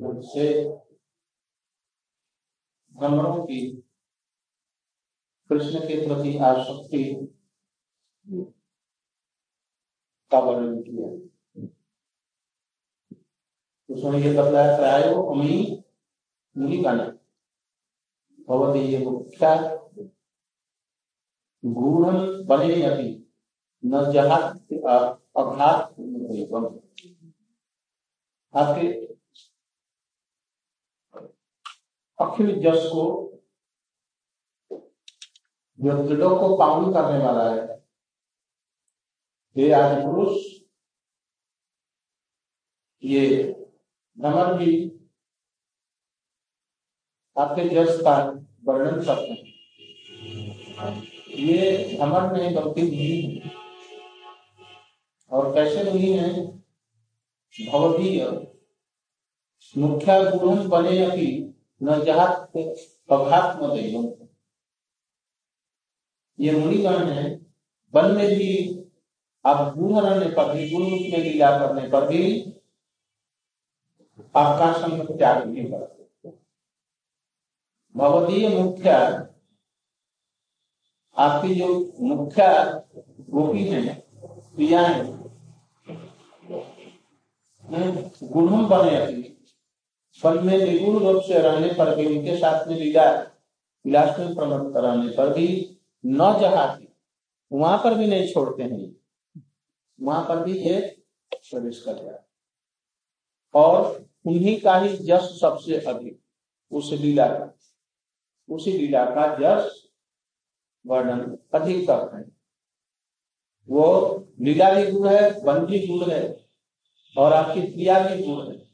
उनसे भ्रमणों की कृष्ण के प्रति आसक्ति का वर्णन किया उसमें ये बताया प्रायो अमी मुनि गाना भवती ये मुख्या गूढ़ बने अभी न जहात अघात आपके अखिल जस को जो दृढ़ों को पावन करने वाला है। हे आदि पुरुष ये भ्रमण भी आपके जस का वर्णन करते हैं। ये भ्रमण नहीं बल्कि नहीं है। और कैसे नहीं है? भवदीय मुख्य गुण बने अभी न ये मुनिगण है, वन में भी आप गुण रहने पर भी गुण रूप में लीला करने पर भी आपका संग त्याग नहीं करते भगवदीय मुख्य, आपकी जो मुख्य गोपी है, प्रिया है गुण बने अभी वन में निगुण रूप से रहने पर भी उनके साथ में लीला विलास में प्रमोट कराने पर भी न जहाती, वहाँ पर भी नहीं छोड़ते हैं। वहाँ पर भी ये प्रवेश कर गया और उन्हीं का ही जस सबसे अधिक, उस लीला का। उसी लीला का जस वर्णन अधिक करते हैं। वो लीला भी गुण है, वन भी गुण है, और आपकी क्रिया भी गुण है।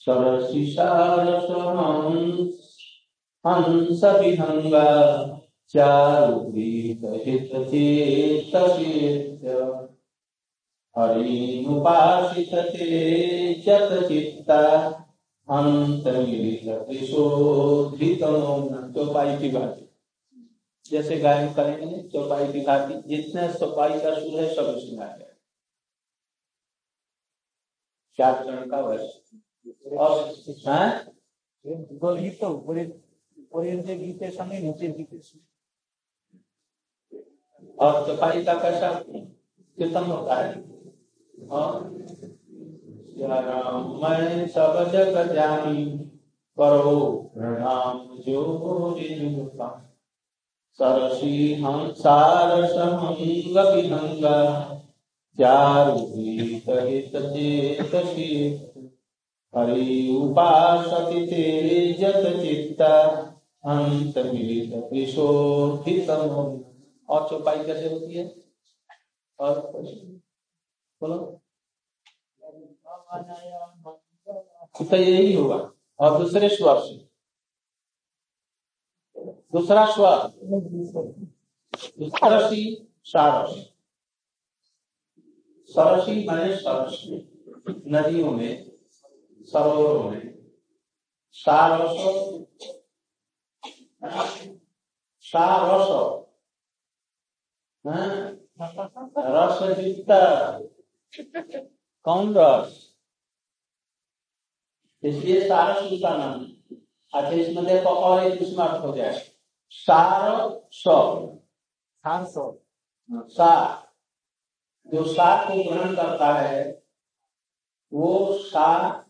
सरसिसारस हंस हरिमुपासितते चित्ता चौपाई की भांति जैसे गायन करेंगे, चौपाई की भांति जितने चौपाई का सुर है, सब सुना है चार चरण का वर्ष। और गीत ओरिएंटे गीते समय नीचे गीते। और सफ़ाई का कैसा कीर्तन होता है। और मैं सब जग जानी करो प्रणाम जो सरसी हम सार समंग विहंगा चारु हित चेत हरि उपासति तेजत चित्ता अंत और चौपाई कैसे होती है? और बोलो। तो यही होगा। और दूसरे स्वर से। दूसरा स्वर सारस। सरसी मैंने सरस। नदियों में सरोवरों में सारस सारस रस युक्त कौन रस? इसलिए सारस उसका नाम। अच्छा इसमें देखो और एक इसमें अर्थ हो जाए सार सार सार। जो सार को ग्रहण करता है वो सार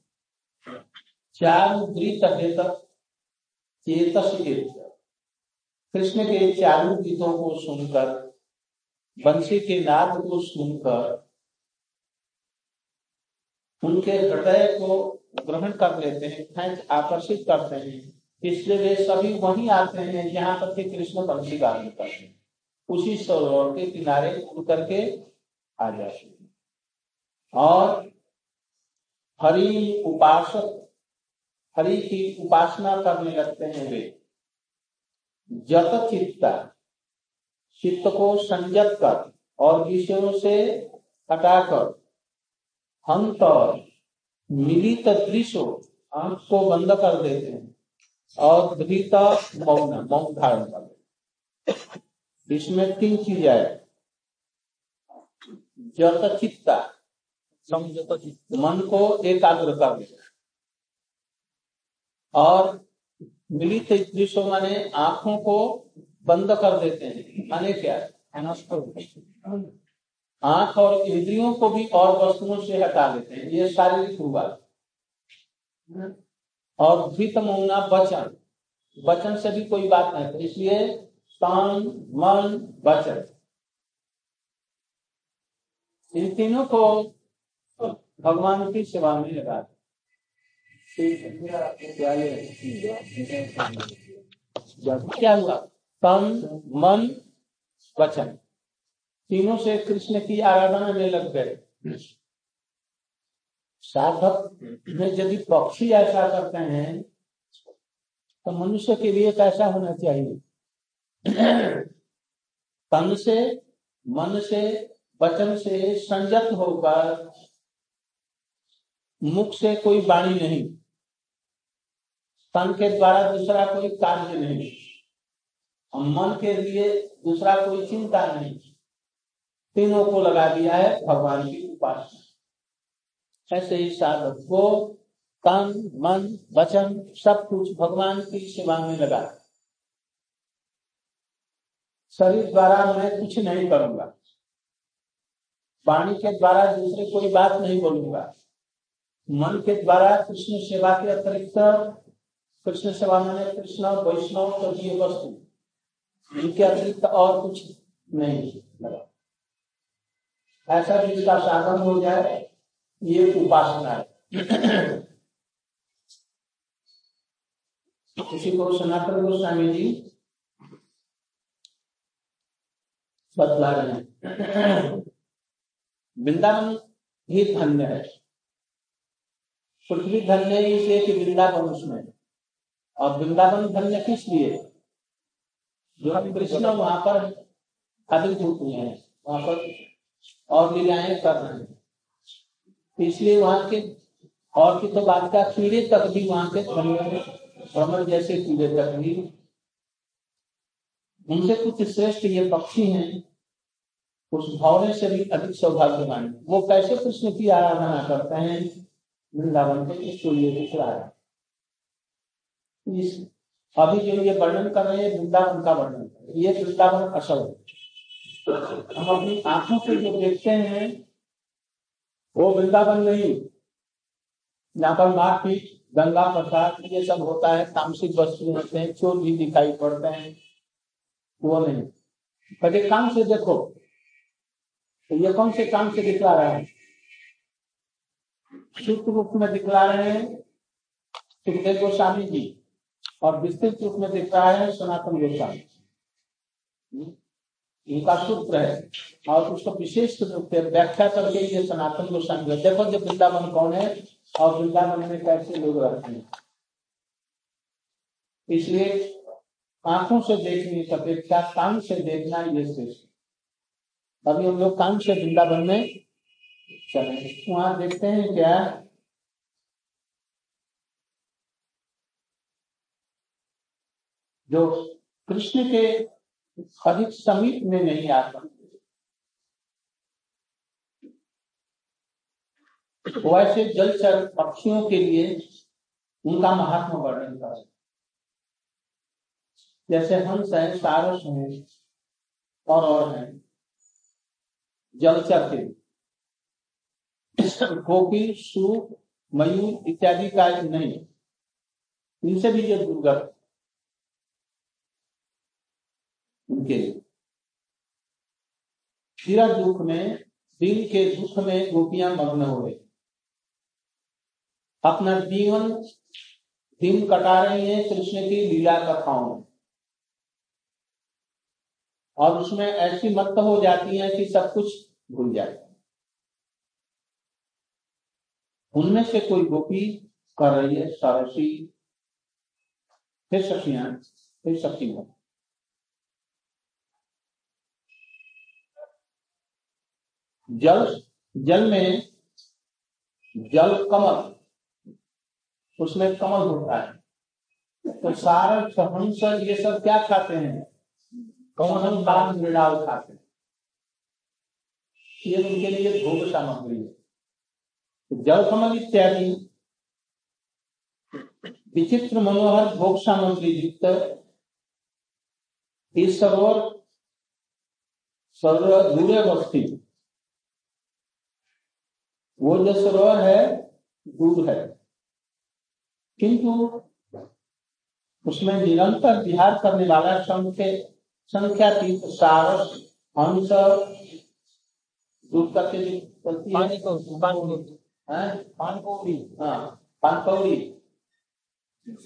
चारु चेतस कृष्ण के चालू गीतों को सुनकर बंशी के नाद को सुनकर, उनके हृदय को ग्रहण कर लेते हैं आकर्षित करते हैं। इसलिए वे सभी वहीं आते हैं जहाँ पर के कृष्ण बंशी गान करते हैं। उसी सरोवर के किनारे उड़ करके आ जाते हैं। और हरि उपासक हरि की उपासना करने लगते हैं वे। जत चित्ता चित्त को संजत कर और विषयों से हटाकर हंत मिलित दृश्य आँख को बंद कर देते हैं और धृत मौन मौन धारण कर देते इसमें तीन चीज़ है। जत चित्ता मन को एकाग्र कर देना और मिलित दृश्य माने आँखों को बंद कर देते हैं। माने क्या? आँख और इंद्रियों को भी और वस्तुओं से हटा देते हैं। ये शारीरिक हुआ। और भित मुना वचन। वचन से भी कोई बात नहीं। इसलिए तन, मन, वचन। इन तीनों को भगवान की सेवा में लगा क्या हुआ तन मन, वचन। तीनों से कृष्ण की आराधना में लग गए। साधक में यदि पक्षी ऐसा करते हैं तो मनुष्य के लिए कैसा होना चाहिए। तन से, मन से, वचन से संयत होकर मुख से कोई वाणी नहीं। तन के द्वारा दूसरा कोई कार्य नहीं। और मन के लिए दूसरा कोई चिंता नहीं। तीनों को लगा दिया है भगवान की उपासना। ऐसे ही साधक को तन, मन, वचन सब कुछ भगवान की सेवा में लगा। शरीर द्वारा मैं कुछ नहीं करूँगा। वाणी के द्वारा दूसरे कोई बात नहीं बोलूँगा। मन के द्वारा कृष्ण सेवा के अतिरिक्त कृष्ण सेवा मैंने कृष्ण, वैष्णव तदीय वस्तु। इनके अतिरिक्त और कुछ नहीं लगा। ऐसा जिसका साधन हो जाए, ये उपासना है। किसी को सनातन गोस्वामी जी बतला रहे हैं। वृंदावन ही धन्य है। पृथ्वी धन्य इसलिए कि वृंदावन उसमें और वृंदावन धन्य किस लिए? जो कृष्ण वहाँ पर अधिक हुए हैं, वहाँ पर और लीलाएँ कर रहे हैं। इसलिए वहाँ के और की तो बात का कीड़े तक भी वहाँ के भ्रमण जैसे कीड़े तक भी। उनसे कुछ श्रेष्ठ ये पक्षी हैं, उस भावने से भी अधिक सौभाग्यवान। वो कैसे कृष्ण की आराधना करते हैं? वृंदावन के इसको ये दिख रहा है अभी जो ये वर्णन कर रहे हैं, वृंदावन का वर्णन कर ये वृंदावन असल हम अपनी आँखों से जो देखते हैं, वो वृंदावन नहीं। यहाँ पर मारपीट, गंगा प्रसाद, ये सब होता है, तामसिक वस्तु होते हैं, चोर भी दिखाई पड़ते हैं। वो नहीं। पर कभी काम से देखो तो ये कौन से काम से दिखला रहा है? सूत्र रूप में दिखला रहे हैं, सुखदेव गोस्वामी जी। और विस्तृत रूप में दिख रहा है सनातन गोस्वामी इनका सूत्र है। और उसको विशेष रूप से व्याख्या करके ये सनातन गोस्वामी देखो जो वृंदावन कौन है और वृंदावन में कैसे लोग रहते हैं। इसलिए आँखों से देखने की अपेक्षा कान से देखना ये श्रेष्ठ अभी हम लोग कान से वृंदावन में चले। वहाँ देखते हैं क्या? जो कृष्ण के अधिक समीप में नहीं आ सकते वैसे जलचर पक्षियों के लिए उनका महात्मा वर्णन कर जैसे हंस है, सारस है और और है। जलचर के गोपी, सूप, मयूर इत्यादि का नहीं। इनसे भी ये दुर्गत उनके फिर दुख में दिल के दुख में गोपियाँ मग्न हो गई। अपना जीवन दिन कटा रही है कृष्ण की लीला कथाओं में। और उसमें ऐसी मत हो जाती है कि सब कुछ भूल जाए। उनमें से कोई गोपी कर रही है सरसी फिर सखियाँ, फिर सखी जल जल में जल कमल, उसमें कमल होता है। तो सारा हंस ये सब क्या खाते हैं? कमल बाग मृणाल खाते हैं। ये उनके लिए भोग सामग्री है। तो जल कमल इत्यादि, विचित्र मनोहर भोग सामग्री युक्त इस सरोवर सरोवर दूर अवस्थित वो जो सरोवर है दूर है। किंतु उसमें निरंतर विहार करने वाला संख्य संख्या तीस सारस हंस दूध करके पानी पानकौड़ी हाँ? पानकौड़ी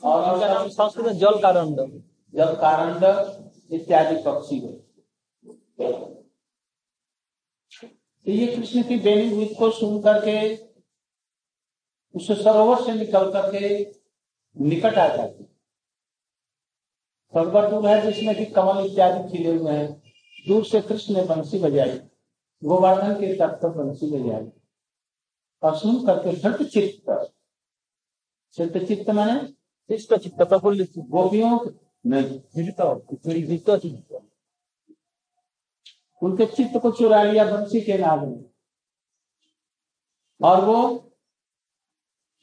और संस्कृत में जल कारंड जल कारंड इत्यादि पक्षी है तो ये कृष्ण की बेनी गीत को सुन करके उस सरोवर से निकल करके निकट आ जाती सरोवर दूर है जिसमें कि कमल इत्यादि खिले हुए हैं। दूर से कृष्ण ने बंसी बजाई। गोवर्धन के तट पर बंसी बजाई। और सुन करके धृत चित्त चित्त चित्त मैंने? चित्त चित्त प्रफुल्लित। गोपियों नहीं उनके चित्त को चुरा लिया बंसी के नाम में और वो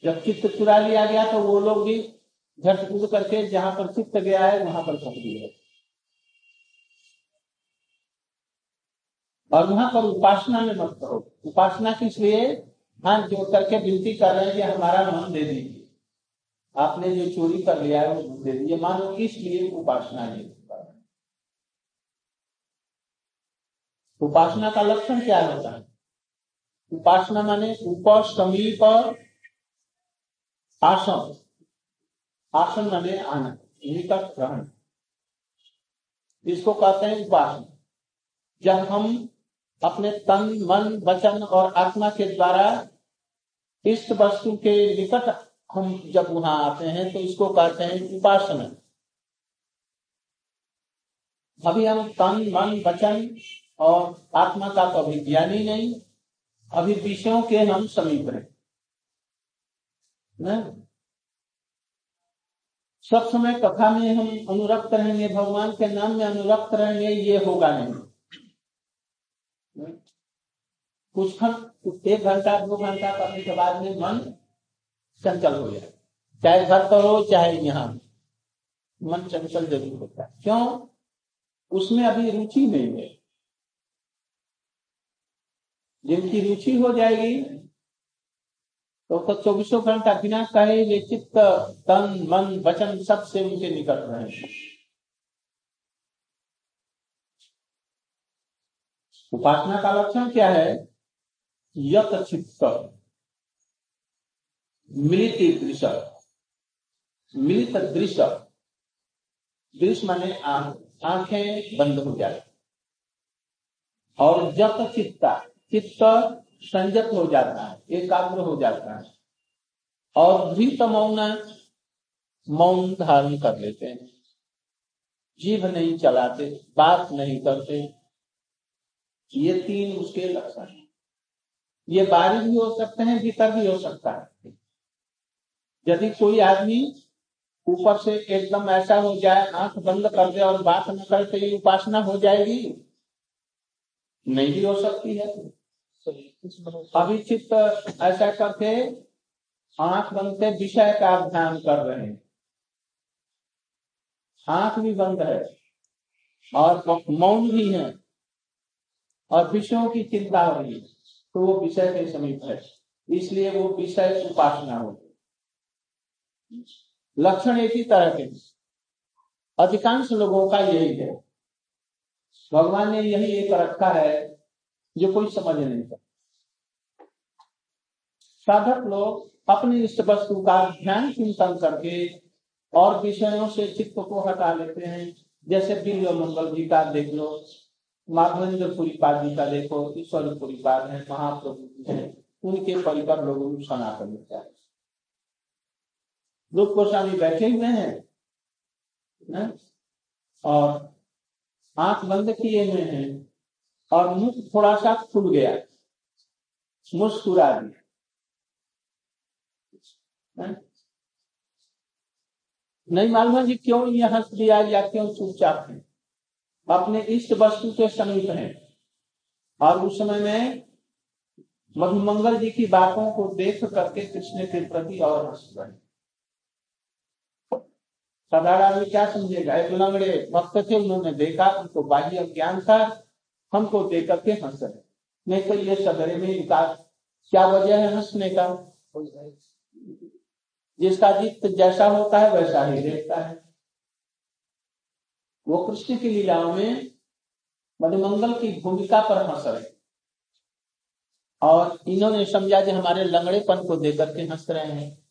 जब चित्त चुरा लिया गया तो वो लोग भी झट कूद करके जहाँ पर चित्त गया है, वहाँ पर फंस गए। और वहाँ पर उपासना में मत करो उपासना किस लिए हाथ जोड़ करके विनती कर रहे हैं कि हमारा मन दे दीजिए। आपने जो चोरी कर लिया है, वो दे दीजिए। मानो किस लिए उपासना है? उपासना का लक्षण क्या होता है? उपासना माने उप समीप आसन। आसन माने आनंद निकट ग्रहण। इसको कहते हैं उपासना। जब हम अपने तन, मन, वचन और आत्मा के द्वारा इस वस्तु के निकट हम जब वहाँ आते हैं तो इसको कहते हैं उपासना। अभी हम तन, मन, वचन और आत्मा का तो अभी ज्ञान ही नहीं, अभी विषयों के हम समीप हैं सब समय कथा में हम अनुरक्त रहेंगे, भगवान के नाम में अनुरक्त रहेंगे, ये होगा नहीं। कुछ खंड एक घंटा, दो घंटा करने के बाद में मन चंचल हो जाए। चाहे घर पर हो, चाहे यहाँ। मन चंचल ज़रूर होता है। क्यों? उसमें अभी रुचि नहीं है। जिनकी रुचि हो जाएगी तो तो चौबीसों घंटा बिना कहे ये चित्त, तन, मन, वचन सबसे उनके निकट रहे। उपासना का लक्षण क्या है? यत चित्त, मिलित दृश्य मिलित दृश्य दृश्य माने आँखें बंद हो जाए। और जत चित्ता चित्त संयत हो जाता है, एकाग्र हो जाता है। और धृत मौन मौन धारण कर लेते हैं। जीभ नहीं चलाते, बात नहीं करते। ये तीन उसके लक्षण है। ये बाहरी भी हो सकते हैं, भीतर भी हो सकता है। यदि कोई आदमी ऊपर से एकदम ऐसा हो जाए, आँख बंद कर दे और बात न करते तो ये उपासना हो जाएगी? नहीं भी हो सकती है। अभी चित्त ऐसा करके आँख बंद से विषय का ध्यान कर रहे हैं। आँख भी बंद है, और मौन भी है, और विषयों की चिंता हो रही है तो वो विषय के समीप है। इसलिए वो विषय उपासना हो लक्षण ही तरह के अधिकांश लोगों का यही है। भगवान ने यही एक रखा है जो कोई समझ नहीं सकता। साधक लोग अपनी इष्ट वस्तु का ध्यान चिंतन करके और विषयों से चित्त को हटा लेते हैं। जैसे बिल्व मंगल जी का देख लो, माधवेंद्र पुरीपाद जी का देखो, ईश्वर पुरीपाद है, महाप्रभु जी है, उनके परिवार लोग सनातन रूप गोस्वामी बैठे हुए है? और आँख बंद किए हुए हैं और मुख थोड़ा सा खुल गया। मुस्कुरा दिया। नहीं मालूम है जी क्यों ये हंस दिया या क्यों चुपचाप है? अपने इष्ट वस्तु के समीप है। और उस समय में मधुमंगल जी की बातों को देख करके कृष्ण के प्रति और हंस रहे साधारण आदमी क्या समझेगा? एक लंगड़े, भक्त थे, उन्होंने देखा, उनको बाह्य ज्ञान था। हमको देख करके हंस रहे नहीं तो ये सदरे में इनका क्या वजह है हंसने का? जिसका जित जैसा होता है वैसा ही देखता है। वो कृष्ण की लीलाओं में मधुमंगल की भूमिका पर हंस रहे और इन्होंने समझा कि हमारे लंगड़ेपन को देकर के हंस रहे हैं।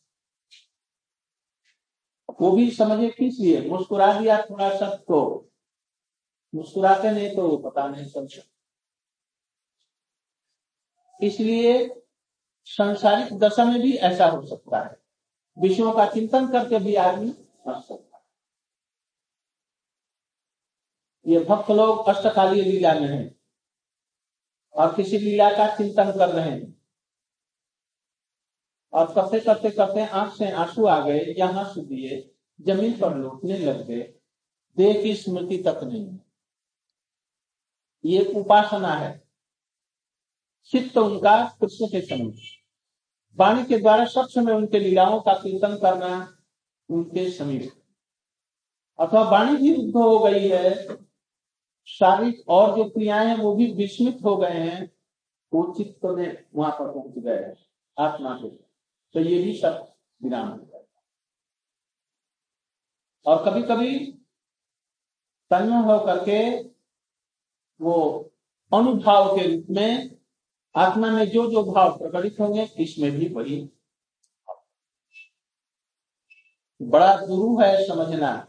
वो भी समझे किस लिए? मुस्कुरा दिया थोड़ा सबको मुस्कुराते नहीं तो पता नहीं समझ इसलिए संसारिक दशा में भी ऐसा हो सकता है। विषयों का चिंतन करके भी आदमी हंस सकता है। ये भक्त लोग अष्टकालीय लीला में हैं और किसी लीला का चिंतन कर रहे हैं। और करते करते करते आँख से आँसू आ गए या हंस दिए, ज़मीन पर लौटने लग गए। देह की स्मृति तक नहीं। ये उपासना है। चित्त उनका कृष्ण के समीप। वाणी के द्वारा सब समय उनके लीलाओं का कीर्तन करना उनके समीप। अथवा वाणी भी रुद्ध हो गई है, शारीरिक और जो क्रियाएँ हैं वो भी विस्मित हो गए हैं, वो चित्त में वहाँ पर पहुँच गए हैं, आत्मा के। तो ये भी सब विराम हो गए और कभी कभी तन्मय हो करके वो अनुभाव के रूप में आत्मा में जो जो भाव प्रकटित होंगे, इसमें भी वही। बड़ा गुरु है समझना।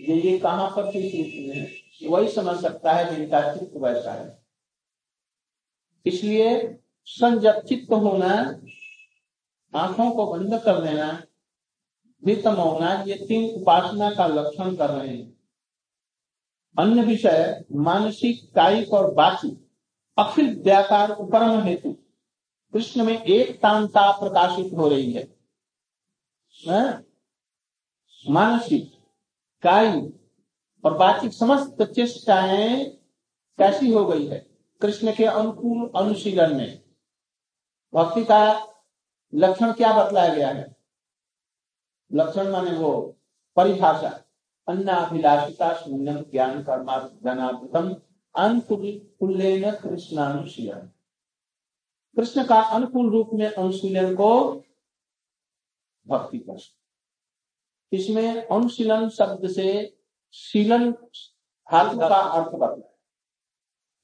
ये ये कहाँ पर में वही समझ सकता है, जिनका चित्त वैसा है। इसलिए संजत चित्त होना, आँखों को बंद कर देना वित्तम होना, ये तीन उपासना का लक्षण कर रहे हैं। अन्य विषय मानसिक कायिक और बाचिक अखिल व्यापार उपरम हेतु। कृष्ण में एक तांता प्रकाशित हो रही है, मानसिक कायिक और बाचिक समस्त चेष्टाएँ कैसी हो गई है? कृष्ण के अनुकूल अनुशीलन में। भक्ति का लक्षण क्या बतलाया गया है? लक्षण माने वो परिभाषा। अन्नाभिलाषिता शून्यम ज्ञान कर्मा धनावृतम अनुकूल कृष्णानुशीलन कृष्ण का अनुकूल रूप में अनुशीलन को भक्ति कर इसमें अनुशीलन शब्द से शीलन धातु का अर्थ बदला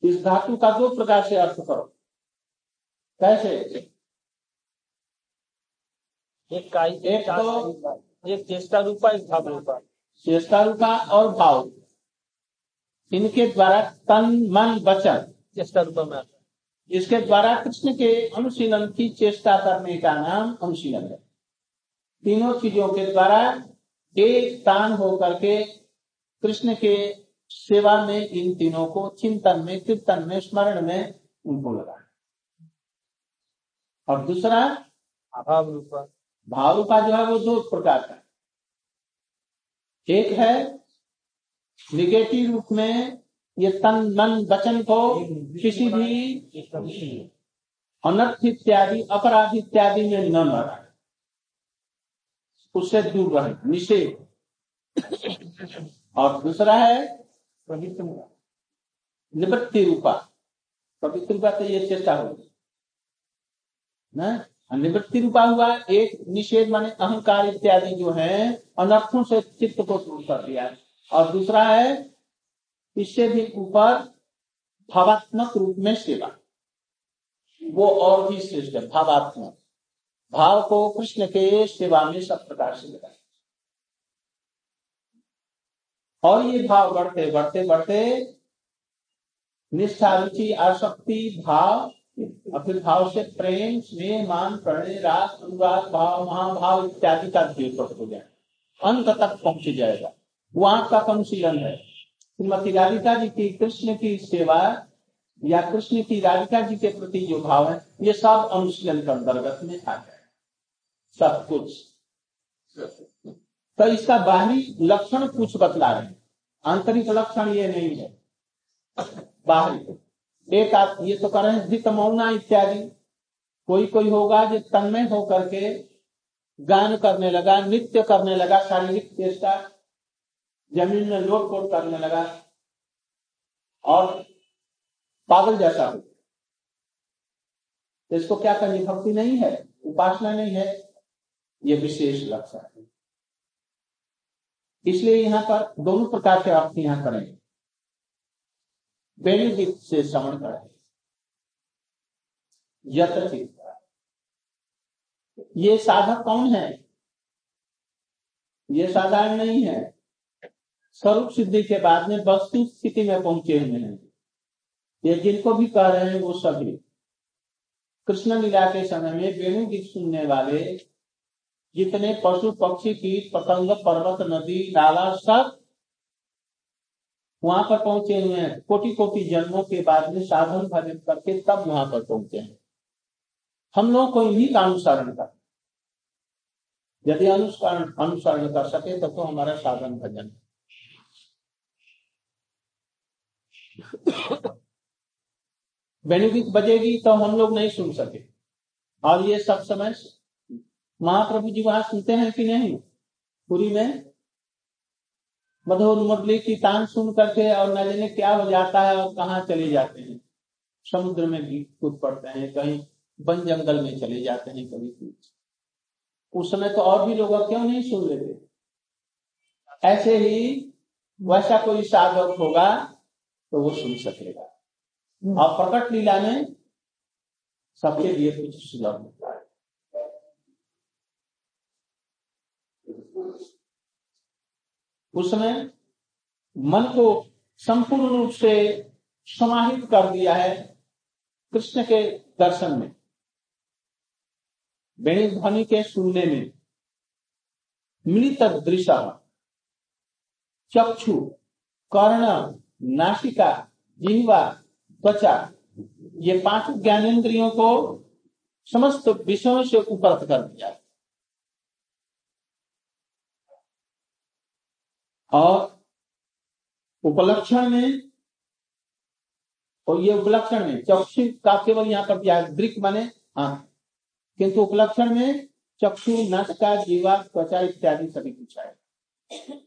इस धातु का दो प्रकार से अर्थ करो। कैसे? एक एक तो एक चेष्टा रूपा एक भाव रूपा। चेष्टा रूपा और भाव। इनके द्वारा तन मन वचन चेष्टा रूपा में इसके द्वारा कृष्ण के अनुशीलन की चेष्टा करने का नाम अनुशीलन है। तीनों चीज़ों के द्वारा एक तान होकर के कृष्ण के सेवा में इन तीनों को चिंतन में कीर्तन में स्मरण में उनको लगा। और दूसरा अभाव रूपा। भाव रूपा जो है वो दो प्रकार का एक है निगेटिव रूप में ये तन मन वचन को किसी भी अनर्थ इत्यादि अपराध इत्यादि में न मरा। उससे दूर रहे निषेध। और दूसरा है निवृत्ति रूपा। पवित्र रूपा तो ये चेष्टा होगी ना? निवृत्ति रूपा हुआ, एक निषेध माने अहंकार इत्यादि जो है, अनर्थों से चित्त को दूर कर दिया और दूसरा है, इससे भी ऊपर भावात्मक रूप में सेवा। वो और भी श्रेष्ठ है, भावात्मक। भाव को कृष्ण के सेवा में सब प्रकार से लगाए और ये भाव बढ़ते बढ़ते बढ़ते, निष्ठा, रुचि, आसक्ति, भाव भाव से प्रेम, स्नेह, मान, प्रणय, राग, अनुराग, भाव, महाभाव इत्यादि का धीरे हो जाए अंत तक पहुँच जाएगा। वहाँ का अनुशीलन है। श्रीमती राधिका जी की, कृष्ण की सेवा या कृष्ण की राधिका जी के प्रति जो भाव है, ये सब अनुशीलन के अंतर्गत में आ जाए सब कुछ। तो इसका बाहरी लक्षण कुछ बतला रहे आंतरिक लक्षण ये नहीं है। बाहरी। एक आप ये तो कर रहे हैं मौना इत्यादि। कोई कोई होगा जो तन्मय होकर के गान करने लगा, नृत्य करने लगा, शारीरिक चेष्टा, ज़मीन में लोट पोट करने लगा और पागल जैसा हो तो इसको क्या करनी भक्ति नहीं है? उपासना नहीं है। ये विशेष लक्षण है। इसलिए यहाँ पर दोनों प्रकार के अर्थ यहाँ करेंगे। बेनिफिट से श्रवण करें यथ ये साधक कौन है? ये साधारण नहीं है। स्वरूप सिद्धि के बाद में वस्तु स्थिति में पहुँचे हुए हैं। ये जिनको भी कह रहे हैं वो सभी। कृष्ण लीला के समय में वेणु गीत सुनने वाले, जितने पशु पक्षी की पतंग, पर्वत, नदी, नाला, सब वहाँ पर पहुँचे हुए हैं। कोटि कोटि जन्मों के बाद में साधन भजन करके तब वहाँ पर पहुँचे हैं। हम लोग को इन्हीं का अनुसरण कर यदि अनुसरण अनुसरण कर सके तो, तो हमारा साधन भजन बेनिफिट बजेगी तो हम लोग नहीं सुन सके। और ये सब समय महाप्रभु जी वहाँ सुनते हैं कि नहीं? पूरी में मधुर मुरली की तान सुन करके और न जाने क्या हो जाता है और कहाँ चले जाते हैं। समुद्र में कूद पड़ते हैं, कहीं वन जंगल में चले जाते हैं कभी कुछ उस समय तो और भी लोग क्यों नहीं सुन लेते? ऐसे ही वैसा कोई साधक होगा तो वो सुन सकेगा। और प्रकट लीला में सबके लिए कुछ सुलभ होता है। उसने मन को संपूर्ण रूप से समाहित कर दिया है कृष्ण के दर्शन में। वेणी ध्वनि के सुनने में मिलित दृश्य, चक्षु, कर्ण, नासिका, जिहवा, त्वचा, ये पाँच ज्ञानेन्द्रियों को समस्त विषयों से उपरत कर दिया और उपलक्षण में और ये उपलक्षण में चक्षु का केवल यहाँ पर दिया दृक बने हाँ। किंतु उपलक्षण में चक्षु, नट का जीवा, त्वचा इत्यादि सभी कुछ है।